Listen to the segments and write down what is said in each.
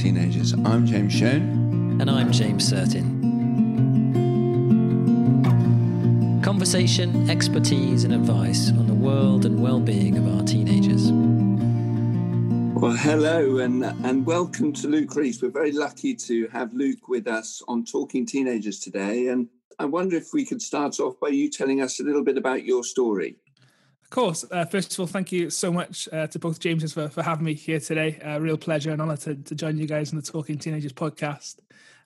Teenagers. I'm James Schoen. And I'm James Certin. Conversation, expertise, and advice on the world and well being of our teenagers. Well, hello and, and welcome to Luke Rees. We're very lucky to have Luke with us on Talking Teenagers today. And I wonder if we could start off by you telling us a little bit about your story. Of course. Uh, first of all, thank you so much uh, to both Jameses for, for having me here today. A uh, real pleasure and honour to, to join you guys on the Talking Teenagers podcast.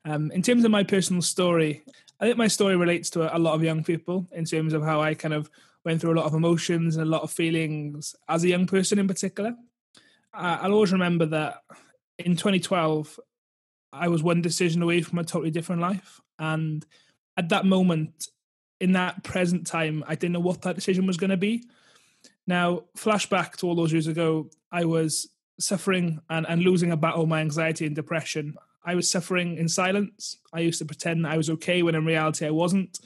Um, in terms of my personal story, I think my story relates to a, a lot of young people in terms of how I kind of went through a lot of emotions and a lot of feelings as a young person in particular. I'll always remember that in 2012, I was one decision away from a totally different life. And at that moment, in that present time, I didn't know what that decision was going to be. Now, flashback to all those years ago, I was suffering and, and losing a battle my anxiety and depression. I was suffering in silence. I used to pretend I was okay when in reality I wasn't.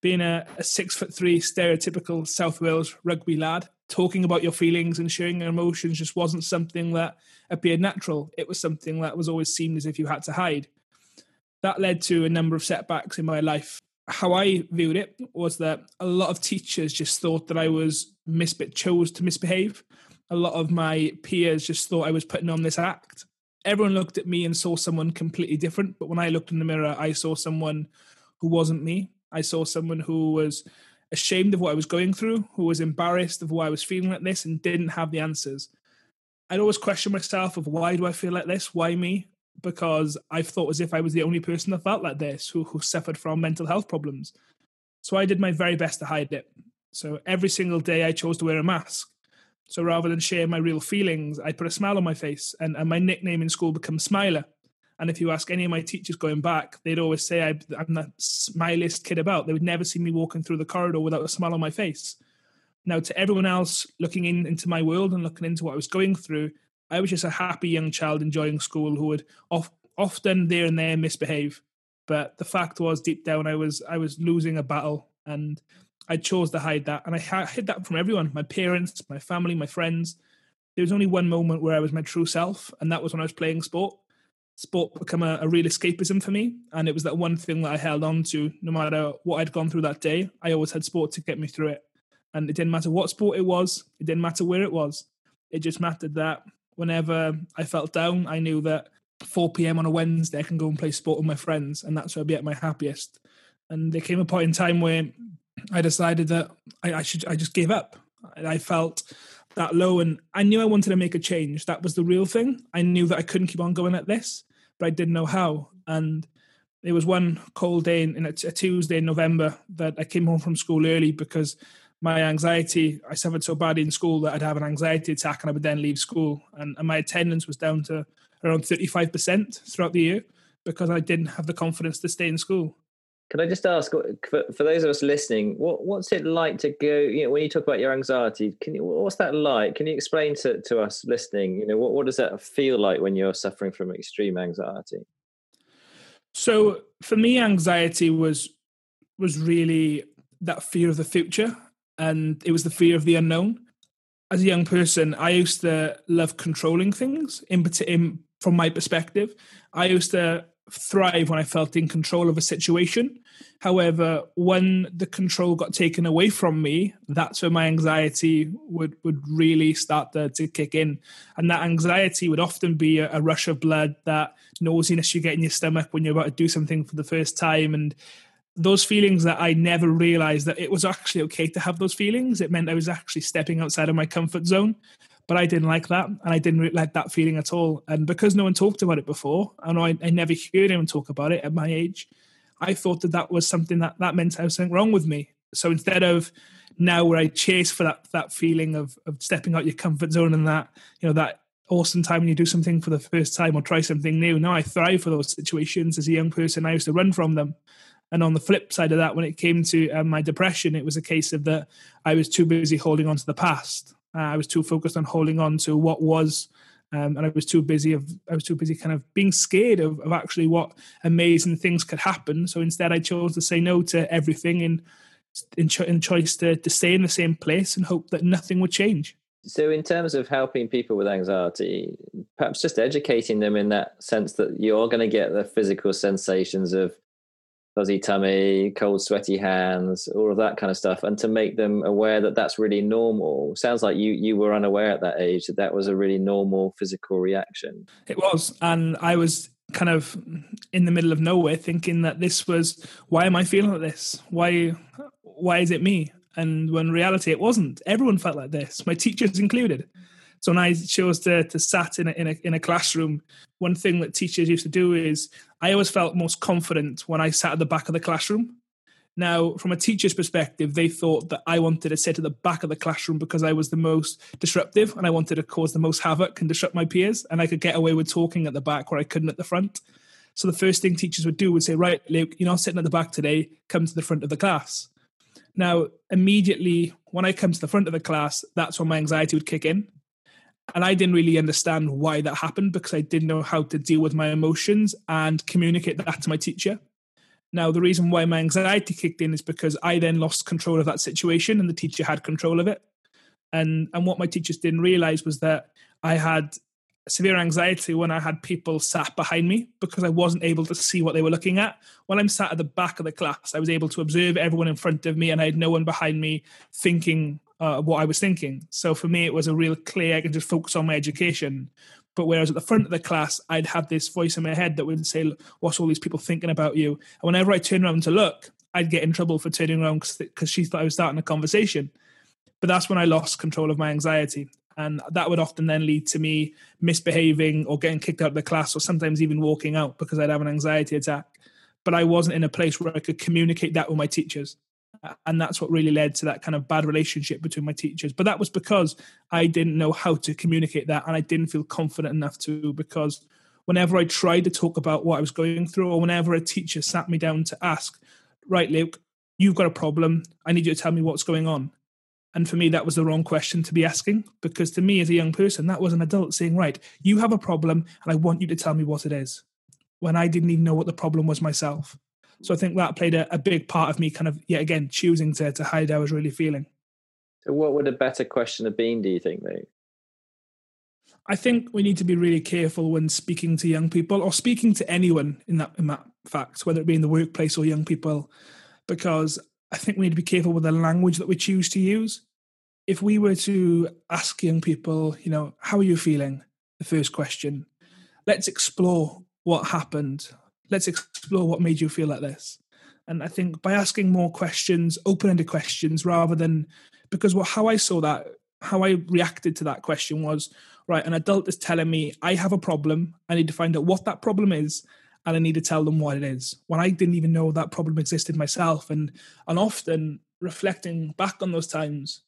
Being a, a six foot three stereotypical South Wales rugby lad, talking about your feelings and sharing your emotions just wasn't something that appeared natural. It was something that was always seen as if you had to hide. That led to a number of setbacks in my life how I viewed it was that a lot of teachers just thought that I was misbit chose to misbehave. A lot of my peers just thought I was putting on this act. Everyone looked at me and saw someone completely different, but when I looked in the mirror, I saw someone who wasn't me. I saw someone who was ashamed of what I was going through, who was embarrassed of why I was feeling like this and didn't have the answers. I'd always question myself of why do I feel like this? Why me? Because I've thought as if I was the only person that felt like this who, who suffered from mental health problems. So I did my very best to hide it. So every single day I chose to wear a mask. So rather than share my real feelings, I put a smile on my face and, and my nickname in school becomes Smiler. And if you ask any of my teachers going back, they'd always say I, am the smiliest kid about. They would never see me walking through the corridor without a smile on my face. Now, to everyone else looking in, into my world and looking into what I was going through, I was just a happy young child enjoying school who would of, often there and there misbehave. But the fact was, deep down, I was I was losing a battle, and I chose to hide that. And I hid that from everyone: my parents, my family, my friends. There was only one moment where I was my true self, and that was when I was playing sport. Sport became a, a real escapism for me, and it was that one thing that I held on to. No matter what I'd gone through that day, I always had sport to get me through it. And it didn't matter what sport it was; it didn't matter where it was. It just mattered that whenever I felt down, I knew that 4 p.m. on a Wednesday I can go and play sport with my friends, and that's where I'd be at my happiest. And there came a point in time where I decided that I, I should I just gave up. I felt that low, and I knew I wanted to make a change. That was the real thing. I knew that I couldn't keep on going like this, but I didn't know how. And it was one cold day in, a Tuesday in November that I came home from school early because my anxiety, I suffered so badly in school that I'd have an anxiety attack and I would then leave school. And, and my attendance was down to around 35% throughout the year because I didn't have the confidence to stay in school. Can I just ask, for, for those of us listening, what, what's it like to go, you know, when you talk about your anxiety, can you, what's that like? Can you explain to, to us listening, you know, what, what does that feel like when you're suffering from extreme anxiety? So for me, anxiety was, was really that fear of the future and it was the fear of the unknown. As a young person, I used to love controlling things. In, in from my perspective, I used to thrive when I felt in control of a situation. However, when the control got taken away from me, that's when my anxiety would, would really start to, to kick in. And that anxiety would often be a, a rush of blood, that nauseousness you get in your stomach when you're about to do something for the first time. And those feelings that I never realized that it was actually okay to have those feelings. It meant I was actually stepping outside of my comfort zone. But I didn't like that, and I didn't like that feeling at all. And because no one talked about it before, and I, I never heard anyone talk about it at my age, I thought that that was something that that meant I was something wrong with me. So instead of now where I chase for that that feeling of of stepping out your comfort zone and that you know that awesome time when you do something for the first time or try something new. Now I thrive for those situations as a young person. I used to run from them. And on the flip side of that, when it came to um, my depression, it was a case of that I was too busy holding on to the past. Uh, I was too focused on holding on to what was, um, and I was too busy of I was too busy kind of being scared of, of actually what amazing things could happen. So instead, I chose to say no to everything and in, cho- in choice to, to stay in the same place and hope that nothing would change. So, in terms of helping people with anxiety, perhaps just educating them in that sense that you're going to get the physical sensations of fuzzy tummy, cold, sweaty hands, all of that kind of stuff, and to make them aware that that's really normal. Sounds like you you were unaware at that age that that was a really normal physical reaction. It was, and I was kind of in the middle of nowhere, thinking that this was why am I feeling like this? Why why is it me? And when reality it wasn't. Everyone felt like this, my teachers included. So when I chose to to sat in a, in a in a classroom, one thing that teachers used to do is I always felt most confident when I sat at the back of the classroom. Now, from a teacher's perspective, they thought that I wanted to sit at the back of the classroom because I was the most disruptive and I wanted to cause the most havoc and disrupt my peers, and I could get away with talking at the back where I couldn't at the front. So the first thing teachers would do would say, "Right, Luke, you're not sitting at the back today. Come to the front of the class." Now, immediately when I come to the front of the class, that's when my anxiety would kick in and I didn't really understand why that happened because I didn't know how to deal with my emotions and communicate that to my teacher. Now, the reason why my anxiety kicked in is because I then lost control of that situation and the teacher had control of it. And, and what my teachers didn't realize was that I had severe anxiety when I had people sat behind me because I wasn't able to see what they were looking at. When I'm sat at the back of the class, I was able to observe everyone in front of me and I had no one behind me thinking uh, what I was thinking. So for me, it was a real clear, I can just focus on my education. But whereas at the front of the class, I'd have this voice in my head that would say, What's all these people thinking about you? And whenever I turned around to look, I'd get in trouble for turning around because she thought I was starting a conversation. But that's when I lost control of my anxiety. And that would often then lead to me misbehaving or getting kicked out of the class or sometimes even walking out because I'd have an anxiety attack. But I wasn't in a place where I could communicate that with my teachers and that's what really led to that kind of bad relationship between my teachers. But that was because i didn't know how to communicate that and i didn't feel confident enough to because whenever i tried to talk about what i was going through or whenever a teacher sat me down to ask right luke you've got a problem. I need you to tell me what's going on. And for me that was the wrong question to be asking because to me as a young person that was an adult saying right you have a problem and i want you to tell me what it is when i didn't even know what the problem was myself so I think that played a, a big part of me kind of yet again choosing to to hide how I was really feeling. So what would a better question have been, do you think, though? I think we need to be really careful when speaking to young people or speaking to anyone in that in that fact, whether it be in the workplace or young people, because I think we need to be careful with the language that we choose to use. If we were to ask young people, you know, how are you feeling? The first question, let's explore what happened let's explore what made you feel like this. And I think by asking more questions, open ended questions, rather than because what how I saw that, how I reacted to that question was right, an adult is telling me I have a problem. I need to find out what that problem is and I need to tell them what it is. When I didn't even know that problem existed myself. And and often reflecting back on those times,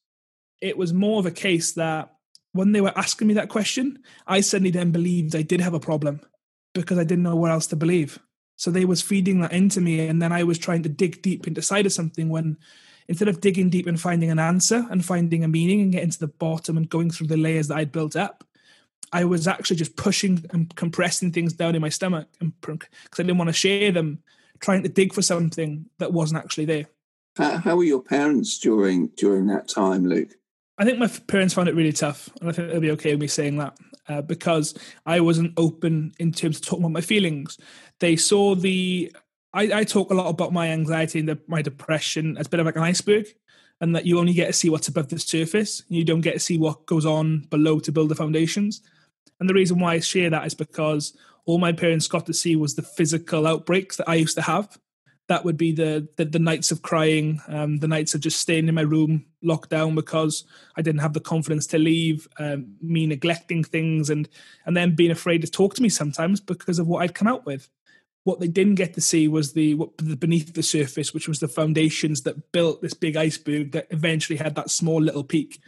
it was more of a case that when they were asking me that question, I suddenly then believed I did have a problem because I didn't know where else to believe. So they was feeding that into me, and then I was trying to dig deep inside of something when instead of digging deep and finding an answer and finding a meaning and getting to the bottom and going through the layers that I'd built up, I was actually just pushing and compressing things down in my stomach because I didn't want to share them, trying to dig for something that wasn't actually there. How, how were your parents during during that time, Luke? I think my parents found it really tough, and I think they'll be okay with me saying that uh, because I wasn't open in terms of talking about my feelings. They saw the I, I talk a lot about my anxiety and the, my depression as a bit of like an iceberg, and that you only get to see what's above the surface. You don't get to see what goes on below to build the foundations. And the reason why I share that is because all my parents got to see was the physical outbreaks that I used to have that would be the the, the nights of crying, um, the nights of just staying in my room locked down because I didn't have the confidence to leave, um, me neglecting things, and and then being afraid to talk to me sometimes because of what I'd come out with. What they didn't get to see was the, what, the beneath the surface, which was the foundations that built this big iceberg that eventually had that small little peak.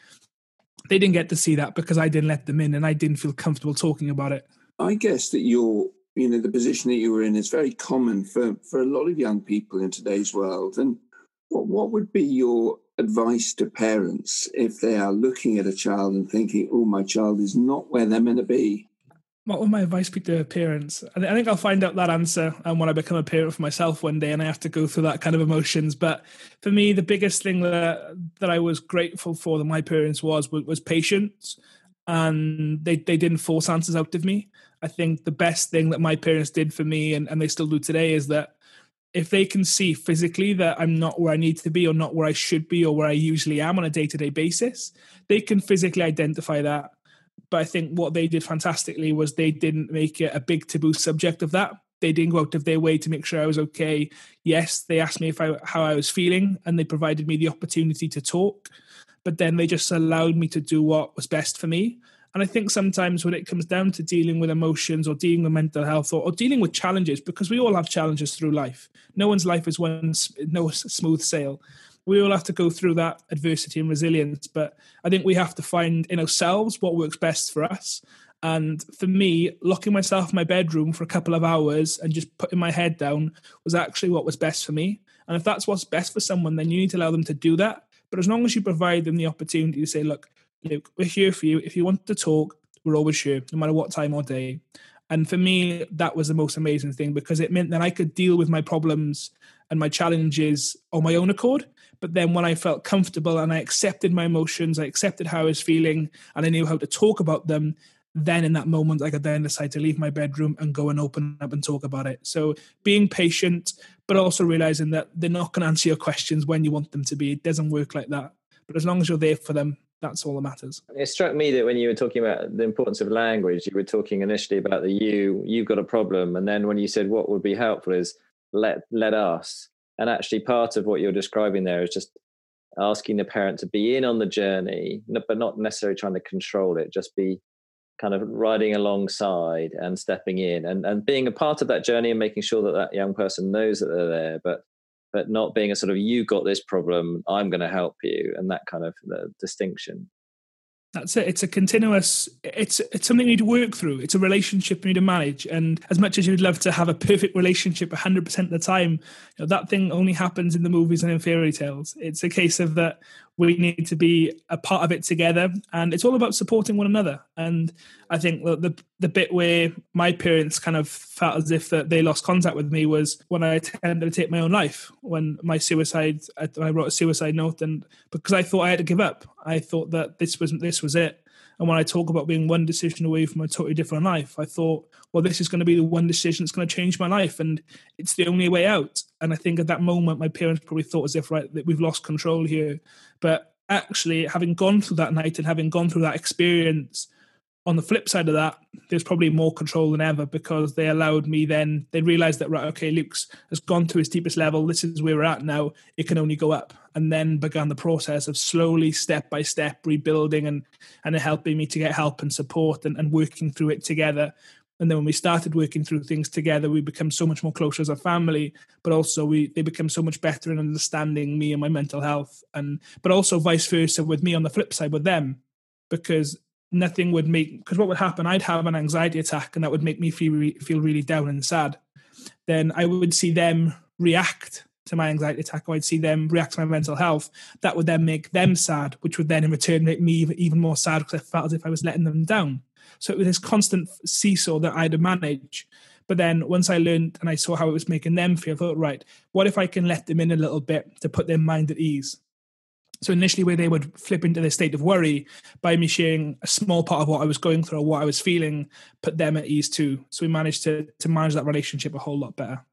They didn't get to see that because I didn't let them in, and I didn't feel comfortable talking about it. I guess that you're you know the position that you were in is very common for for a lot of young people in today's world and what what would be your advice to parents if they are looking at a child and thinking oh my child is not where they're meant to be what would my advice be to parents? I, th- I think I'll find out that answer um, when I become a parent for myself one day, and I have to go through that kind of emotions. But for me, the biggest thing that that I was grateful for that my parents was was, was patience, and they they didn't force answers out of me. I think the best thing that my parents did for me, and, and they still do today, is that if they can see physically that I'm not where I need to be, or not where I should be, or where I usually am on a day to day basis, they can physically identify that but I think what they did fantastically was they didn't make it a big taboo subject of that. They didn't go out of their way to make sure I was okay. Yes, they asked me if I how I was feeling, and they provided me the opportunity to talk. But then they just allowed me to do what was best for me. And I think sometimes when it comes down to dealing with emotions or dealing with mental health or, or, dealing with challenges, because we all have challenges through life. No one's life is one no smooth sail we all have to go through that adversity and resilience. But I think we have to find in ourselves what works best for us. And for me, locking myself in my bedroom for a couple of hours and just putting my head down was actually what was best for me. And if that's what's best for someone, then you need to allow them to do that. But as long as you provide them the opportunity to say, look, Luke, we're here for you. If you want to talk, we're always here, no matter what time or day. And for me, that was the most amazing thing because it meant that I could deal with my problems and my challenges on my own accord. But then when I felt comfortable and I accepted my emotions, I accepted how I was feeling, and I knew how to talk about them, then in that moment, I could then decide to leave my bedroom and go and open up and talk about it. So being patient, but also realizing that they're not going to answer your questions when you want them to be. It doesn't work like that. But as long as you're there for them, that's all that matters. It struck me that when you were talking about the importance of language, you were talking initially about the you, you've got a problem. And then when you said what would be helpful is let let us and actually part of what you're describing there is just asking the parent to be in on the journey but not necessarily trying to control it just be kind of riding alongside and stepping in and, and being a part of that journey and making sure that that young person knows that they're there but but not being a sort of you got this problem i'm going to help you and that kind of uh, distinction that's it. It's a continuous. It's it's something you need to work through. It's a relationship you need to manage. And as much as you'd love to have a perfect relationship 100 percent of the time, you know, that thing only happens in the movies and in fairy tales. It's a case of that we need to be a part of it together. And it's all about supporting one another. And i think the, the, the bit where my parents kind of felt as if that they lost contact with me was when i attempted to take my own life when my suicide I, I wrote a suicide note. And because i thought i had to give up i thought that this was this was it and when I talk about being one decision away from a totally different life, I thought, well, this is going to be the one decision that's going to change my life, and it's the only way out. And I think at that moment, my parents probably thought as if, right, that we've lost control here. But actually, having gone through that night and having gone through that experience, on the flip side of that, there's probably more control than ever because they allowed me then, they realized that, right, okay, Luke's has gone to his deepest level. This is where we're at now. It can only go up. And then began the process of slowly, step by step, rebuilding and, and helping me to get help and support and, and working through it together. And then when we started working through things together, we become so much more closer as a family, but also we they become so much better in understanding me and my mental health. And but also vice versa with me on the flip side with them. Because nothing would make because what would happen i'd have an anxiety attack and that would make me feel feel really down and sad. Then i would see them react to my anxiety attack. Or i'd see them react to my mental health. That would then make them sad which would then in return make me even more sad because i felt as if i was letting them down. So it was this constant seesaw that i had to manage. But then once i learned and i saw how it was making them feel i thought right what if i can let them in a little bit to put their mind at ease so initially, where they would flip into this state of worry by me sharing a small part of what I was going through or what I was feeling, put them at ease too. So we managed to to manage that relationship a whole lot better.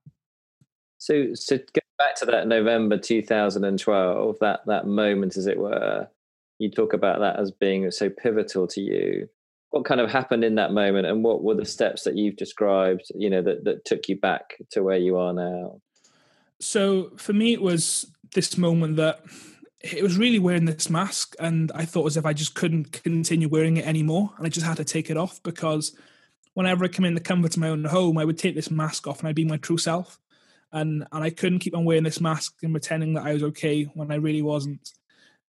So, so go back to that November 2012, that that moment, as it were. You talk about that as being so pivotal to you. What kind of happened in that moment, and what were the steps that you've described? You know that that took you back to where you are now. So for me, it was this moment that it was really wearing this mask and i thought as if i just couldn't continue wearing it anymore and i just had to take it off because whenever i come in the comfort of my own home i would take this mask off and i'd be my true self. And and i couldn't keep on wearing this mask and pretending that i was okay when i really wasn't.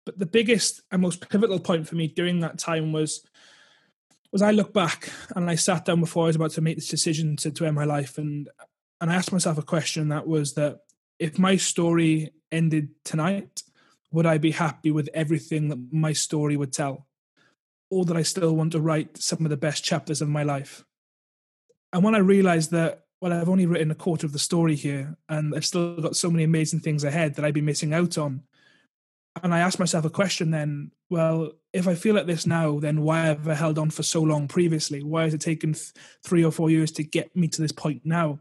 But the biggest and most pivotal point for me during that time was was i look back and i sat down before i was about to make this decision to, to end my life and and i asked myself a question that was that if my story ended tonight would I be happy with everything that my story would tell? Or that I still want to write some of the best chapters of my life? and when I realized that, well, I've only written a quarter of the story here, and I've still got so many amazing things ahead that I'd be missing out on. And I asked myself a question then, well, if I feel like this now, then why have I held on for so long previously? Why has it taken th- three or four years to get me to this point now?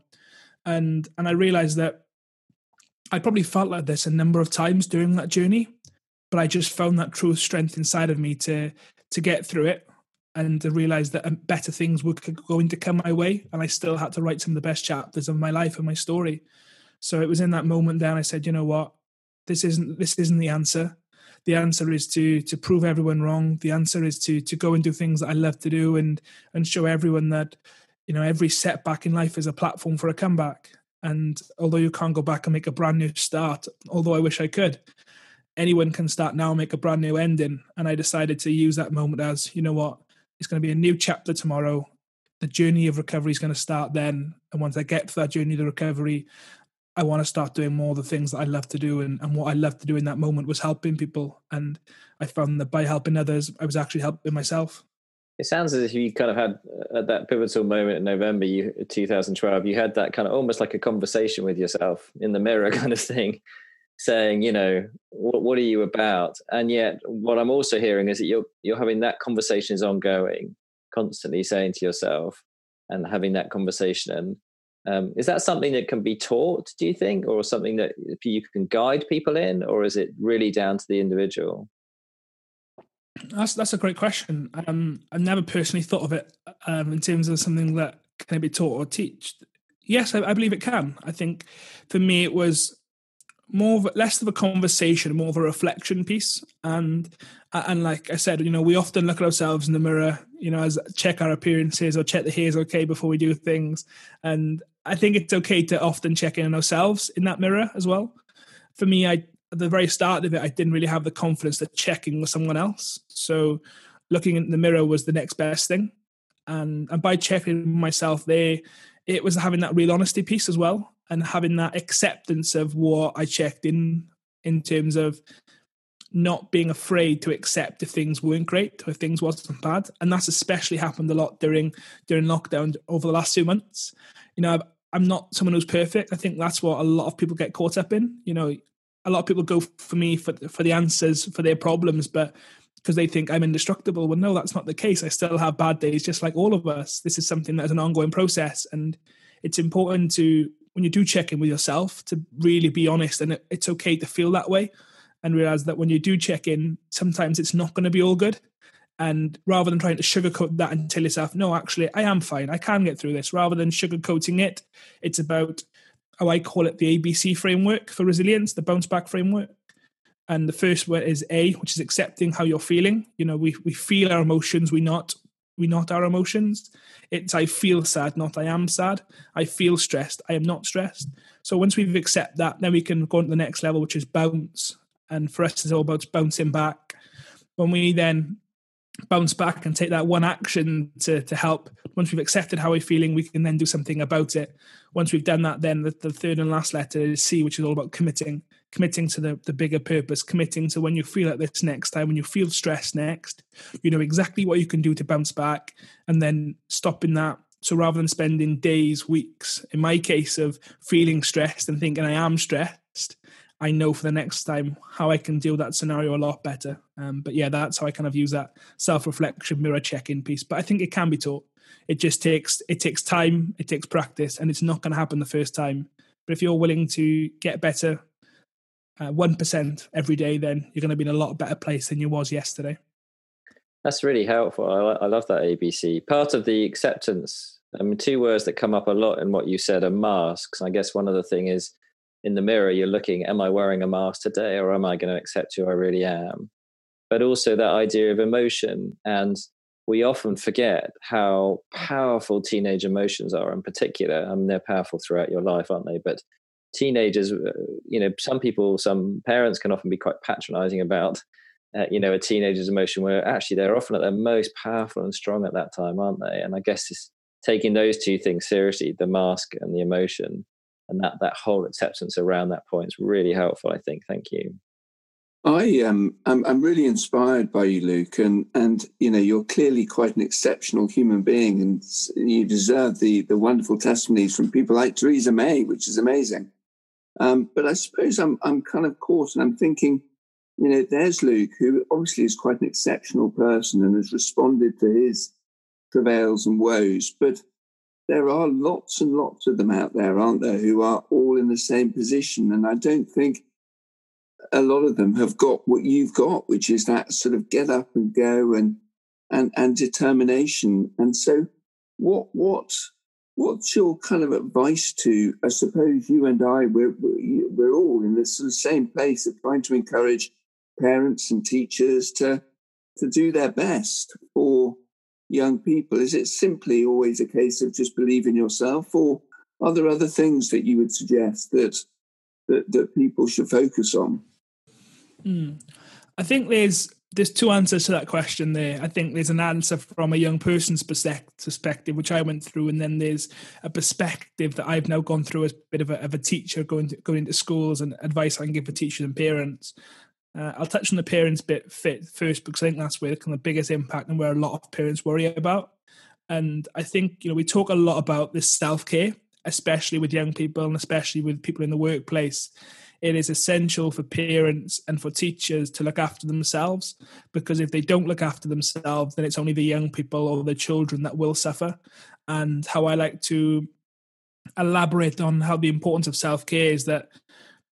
And and I realized that I probably felt like this a number of times during that journey, but I just found that true strength inside of me to to get through it and to realize that um, better things were going to come my way and i still had to write some of the best chapters of my life and my story. So it was in that moment then i said you know what? This isn't this isn't the answer. The answer is to to prove everyone wrong. The answer is to to go and do things that i love to do and and show everyone that you know every setback in life is a platform for a comeback and although you can't go back and make a brand new start although i wish i could anyone can start now and make a brand new ending and i decided to use that moment as you know what it's going to be a new chapter tomorrow. The journey of recovery is going to start then. And once I get to that journey of recovery, I want to start doing more of the things that I love to do. And, and what I love to do in that moment was helping people. And I found that by helping others, I was actually helping myself. It sounds as if you kind of had uh, at that pivotal moment in November you, 2012, you had that kind of almost like a conversation with yourself in the mirror kind of thing saying, you know, what, what are you about? And yet, what I'm also hearing is that you're you're having that conversation is ongoing, constantly saying to yourself and having that conversation. Um, is that something that can be taught? Do you think, or something that you can guide people in, or is it really down to the individual? That's that's a great question. Um, I've never personally thought of it um, in terms of something that can be taught or teach. Yes, I, I believe it can. I think for me, it was more of, less of a conversation, more of a reflection piece. And and like I said, you know, we often look at ourselves in the mirror, you know, as check our appearances or check the hair's okay before we do things. And I think it's okay to often check in on ourselves in that mirror as well. For me, I at the very start of it, I didn't really have the confidence to checking with someone else. So looking in the mirror was the next best thing. And and by checking myself there, it was having that real honesty piece as well and having that acceptance of what I checked in in terms of not being afraid to accept if things weren't great or if things wasn't bad and that's especially happened a lot during during lockdown over the last two months you know i'm not someone who's perfect i think that's what a lot of people get caught up in you know a lot of people go for me for for the answers for their problems but because they think i'm indestructible. Well no that's not the case. I still have bad days just like all of us. This is something that is an ongoing process and it's important to when you do check in with yourself to really be honest and it's okay to feel that way and realize that when you do check in sometimes it's not going to be all good. And rather than trying to sugarcoat that and tell yourself no actually i am fine. I can get through this. Rather than sugarcoating it it's about how i call it the abc framework for resilience the bounce back framework and the first word is a which is accepting how you're feeling you know we, we feel our emotions we not we not our emotions. It's I feel sad, not I am sad. I feel stressed, I am not stressed. So once we've accept that, then we can go on to the next level, which is bounce. And for us, it's all about bouncing back. When we then bounce back and take that one action to to help, once we've accepted how we're feeling, we can then do something about it. Once we've done that, then the, the third and last letter is C, which is all about committing committing to the, the bigger purpose, committing to when you feel like this next time, when you feel stressed next, you know exactly what you can do to bounce back and then stopping that. So rather than spending days, weeks, in my case of feeling stressed and thinking I am stressed, I know for the next time how I can deal that scenario a lot better. Um, but yeah, that's how I kind of use that self-reflection mirror check-in piece. But I think it can be taught. It just takes it takes time, it takes practice, and it's not going to happen the first time. But if you're willing to get better uh, one uh, every day, then you're going to be in a lot better place than you was yesterday. That's really helpful. I, I love that ABC. Part of the acceptance. I mean, two words that come up a lot in what you said are masks. I guess one other thing is in the mirror, you're looking, am I wearing a mask today or am I going to accept who I really am? But also that idea of emotion. And we often forget how powerful teenage emotions are in particular. I mean, they're powerful throughout your life, aren't they? But teenagers, uh, you know, some people, some parents can often be quite patronizing about, uh, you know, a teenager's emotion where actually they're often at their most powerful and strong at that time, aren't they? And I guess it's taking those two things seriously, the mask and the emotion, and that, that whole acceptance around that point is really helpful, I think. Thank you. I um, I'm, I'm really inspired by you, Luke, and and you know you're clearly quite an exceptional human being, and you deserve the the wonderful testimonies from people like Theresa May, which is amazing. Um, but I suppose I'm I'm kind of caught, and I'm thinking, you know, there's Luke, who obviously is quite an exceptional person and has responded to his travails and woes, but there are lots and lots of them out there, aren't there, who are all in the same position, and I don't think a lot of them have got what you've got, which is that sort of get up and go and and and determination. And so, what what what's your kind of advice to? I suppose you and I we're we're all in this sort of same place of trying to encourage parents and teachers to to do their best for young people. Is it simply always a case of just believe in yourself, or are there other things that you would suggest that that, that people should focus on? Mm. I think there's there's two answers to that question there. I think there's an answer from a young person's perspective, which I went through, and then there's a perspective that I've now gone through as a bit of a, of a teacher going to, going into schools and advice I can give for teachers and parents. Uh, I'll touch on the parents bit fit first because I think that's where the kind of biggest impact and where a lot of parents worry about. And I think you know we talk a lot about this self care, especially with young people and especially with people in the workplace it is essential for parents and for teachers to look after themselves because if they don't look after themselves, then it's only the young people or the children that will suffer. And how I like to elaborate on how the importance of self care is that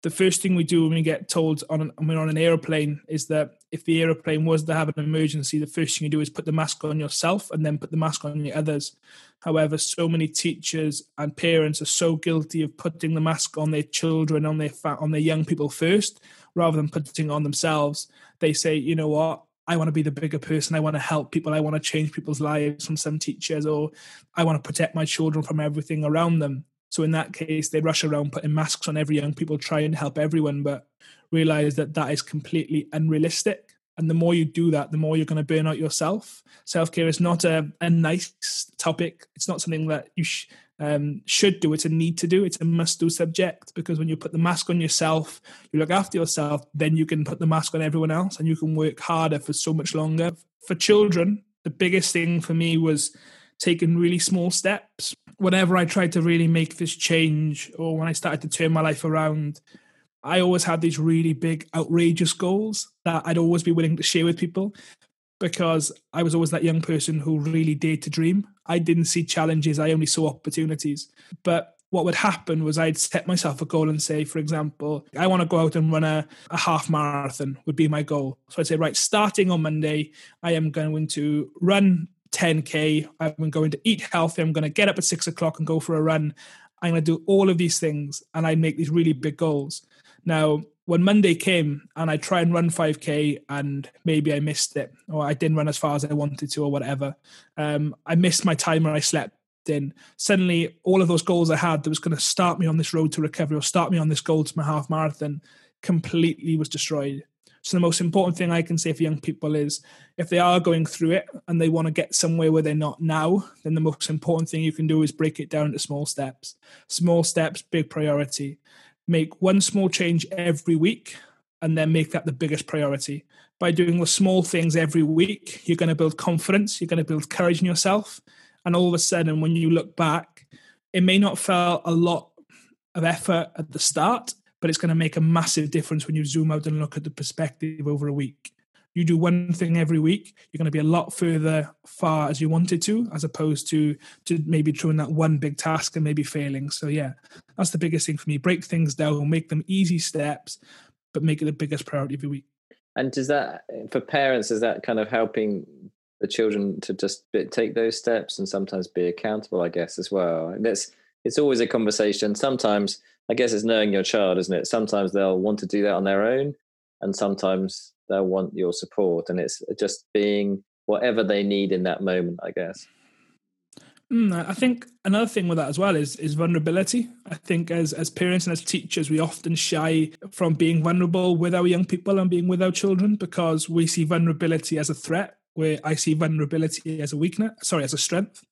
the first thing we do when we get told on an, when on an airplane is that if the airplane was to have an emergency, the first thing you do is put the mask on yourself and then put the mask on the others. However, so many teachers and parents are so guilty of putting the mask on their children, on their on their young people first, rather than putting on themselves. They say, you know what, I want to be the bigger person. I want to help people. I want to change people's lives. From some teachers, or I want to protect my children from everything around them. So in that case, they rush around putting masks on every young people, try and help everyone, but realize that that is completely unrealistic. And the more you do that, the more you're going to burn out yourself. Self care is not a, a nice topic. It's not something that you sh- um, should do. It's a need to do. It's a must do subject because when you put the mask on yourself, you look after yourself, then you can put the mask on everyone else and you can work harder for so much longer. For children, the biggest thing for me was taking really small steps. Whenever I tried to really make this change, or when I started to turn my life around, I always had these really big, outrageous goals that I'd always be willing to share with people because I was always that young person who really dared to dream. I didn't see challenges, I only saw opportunities. But what would happen was I'd set myself a goal and say, for example, I want to go out and run a, a half marathon, would be my goal. So I'd say, right, starting on Monday, I am going to run 10K. I'm going to eat healthy. I'm going to get up at six o'clock and go for a run. I'm going to do all of these things and I make these really big goals. Now, when Monday came and I try and run 5K and maybe I missed it or I didn't run as far as I wanted to or whatever, um, I missed my timer. I slept in. Suddenly, all of those goals I had that was going to start me on this road to recovery or start me on this goal to my half marathon completely was destroyed. So the most important thing I can say for young people is if they are going through it and they want to get somewhere where they're not now, then the most important thing you can do is break it down into small steps. Small steps, big priority. Make one small change every week and then make that the biggest priority. By doing the small things every week, you're going to build confidence, you're going to build courage in yourself. And all of a sudden, when you look back, it may not feel a lot of effort at the start, but it's going to make a massive difference when you zoom out and look at the perspective over a week. You do one thing every week, you're going to be a lot further far as you wanted to, as opposed to to maybe doing that one big task and maybe failing. So yeah, that's the biggest thing for me. Break things down, make them easy steps, but make it the biggest priority every week. And does that for parents is that kind of helping the children to just take those steps and sometimes be accountable, I guess, as well. And it's it's always a conversation. Sometimes I guess it's knowing your child, isn't it? Sometimes they'll want to do that on their own, and sometimes they'll want your support, and it's just being whatever they need in that moment, I guess. Mm, I think another thing with that as well is is vulnerability. I think as as parents and as teachers, we often shy from being vulnerable with our young people and being with our children because we see vulnerability as a threat. Where I see vulnerability as a weakness, sorry, as a strength.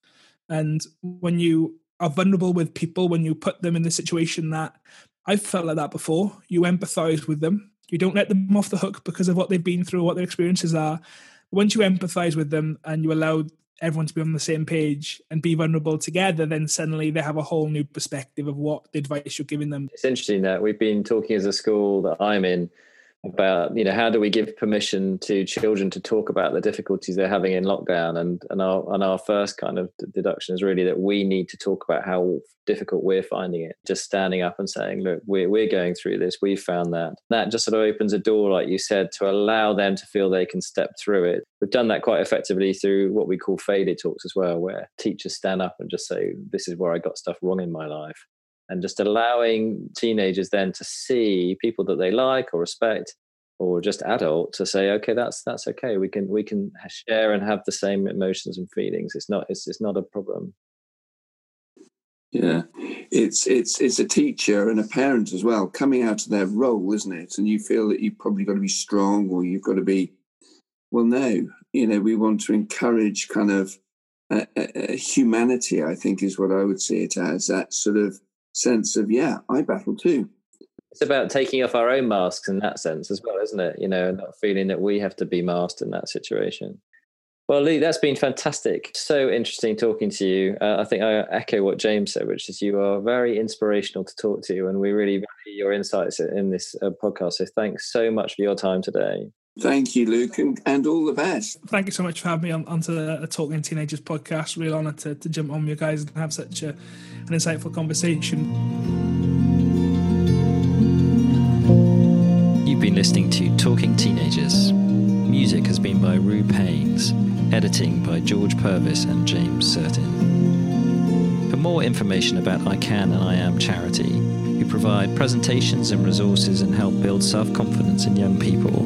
And when you are vulnerable with people when you put them in the situation that I've felt like that before. You empathize with them. You don't let them off the hook because of what they've been through, what their experiences are. Once you empathize with them and you allow everyone to be on the same page and be vulnerable together, then suddenly they have a whole new perspective of what the advice you're giving them. It's interesting that we've been talking as a school that I'm in about you know how do we give permission to children to talk about the difficulties they're having in lockdown? And and our and our first kind of deduction is really that we need to talk about how difficult we're finding it. Just standing up and saying look we're, we're going through this. We found that. That just sort of opens a door like you said to allow them to feel they can step through it. We've done that quite effectively through what we call failure talks as well where teachers stand up and just say this is where i got stuff wrong in my life and just allowing teenagers then to see people that they like or respect or just adult to say okay that's that's okay. We can we can share and have the same emotions and feelings. It's not it's, it's not a problem. Yeah. It's it's it's a teacher and a parent as well coming out of their role isn't it? And you feel that you've probably got to be strong or you've got to be well no. You know we want to encourage kind of humanity i think is what i would see it as that sort of sense of yeah i battle too. It's about taking off our own masks in that sense as well isn't it? You know not feeling that we have to be masked in that situation. Well lee that's been fantastic. So interesting talking to you. Uh, i think i echo what james said which is you are very inspirational to talk to and we really value your insights in this uh, podcast. So thanks so much for your time today. Thank you, Luke, and, and all the best. Thank you so much for having me on onto the Talking Teenagers podcast. Real honour to, to jump on with you guys and have such a, an insightful conversation. You've been listening to Talking Teenagers. Music has been by Rue Paynes, editing by George Purvis and James Certin. For more information about I Can and I Am charity, who provide presentations and resources and help build self confidence in young people,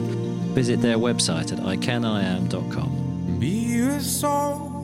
visit their website at icaniam.com. Be a song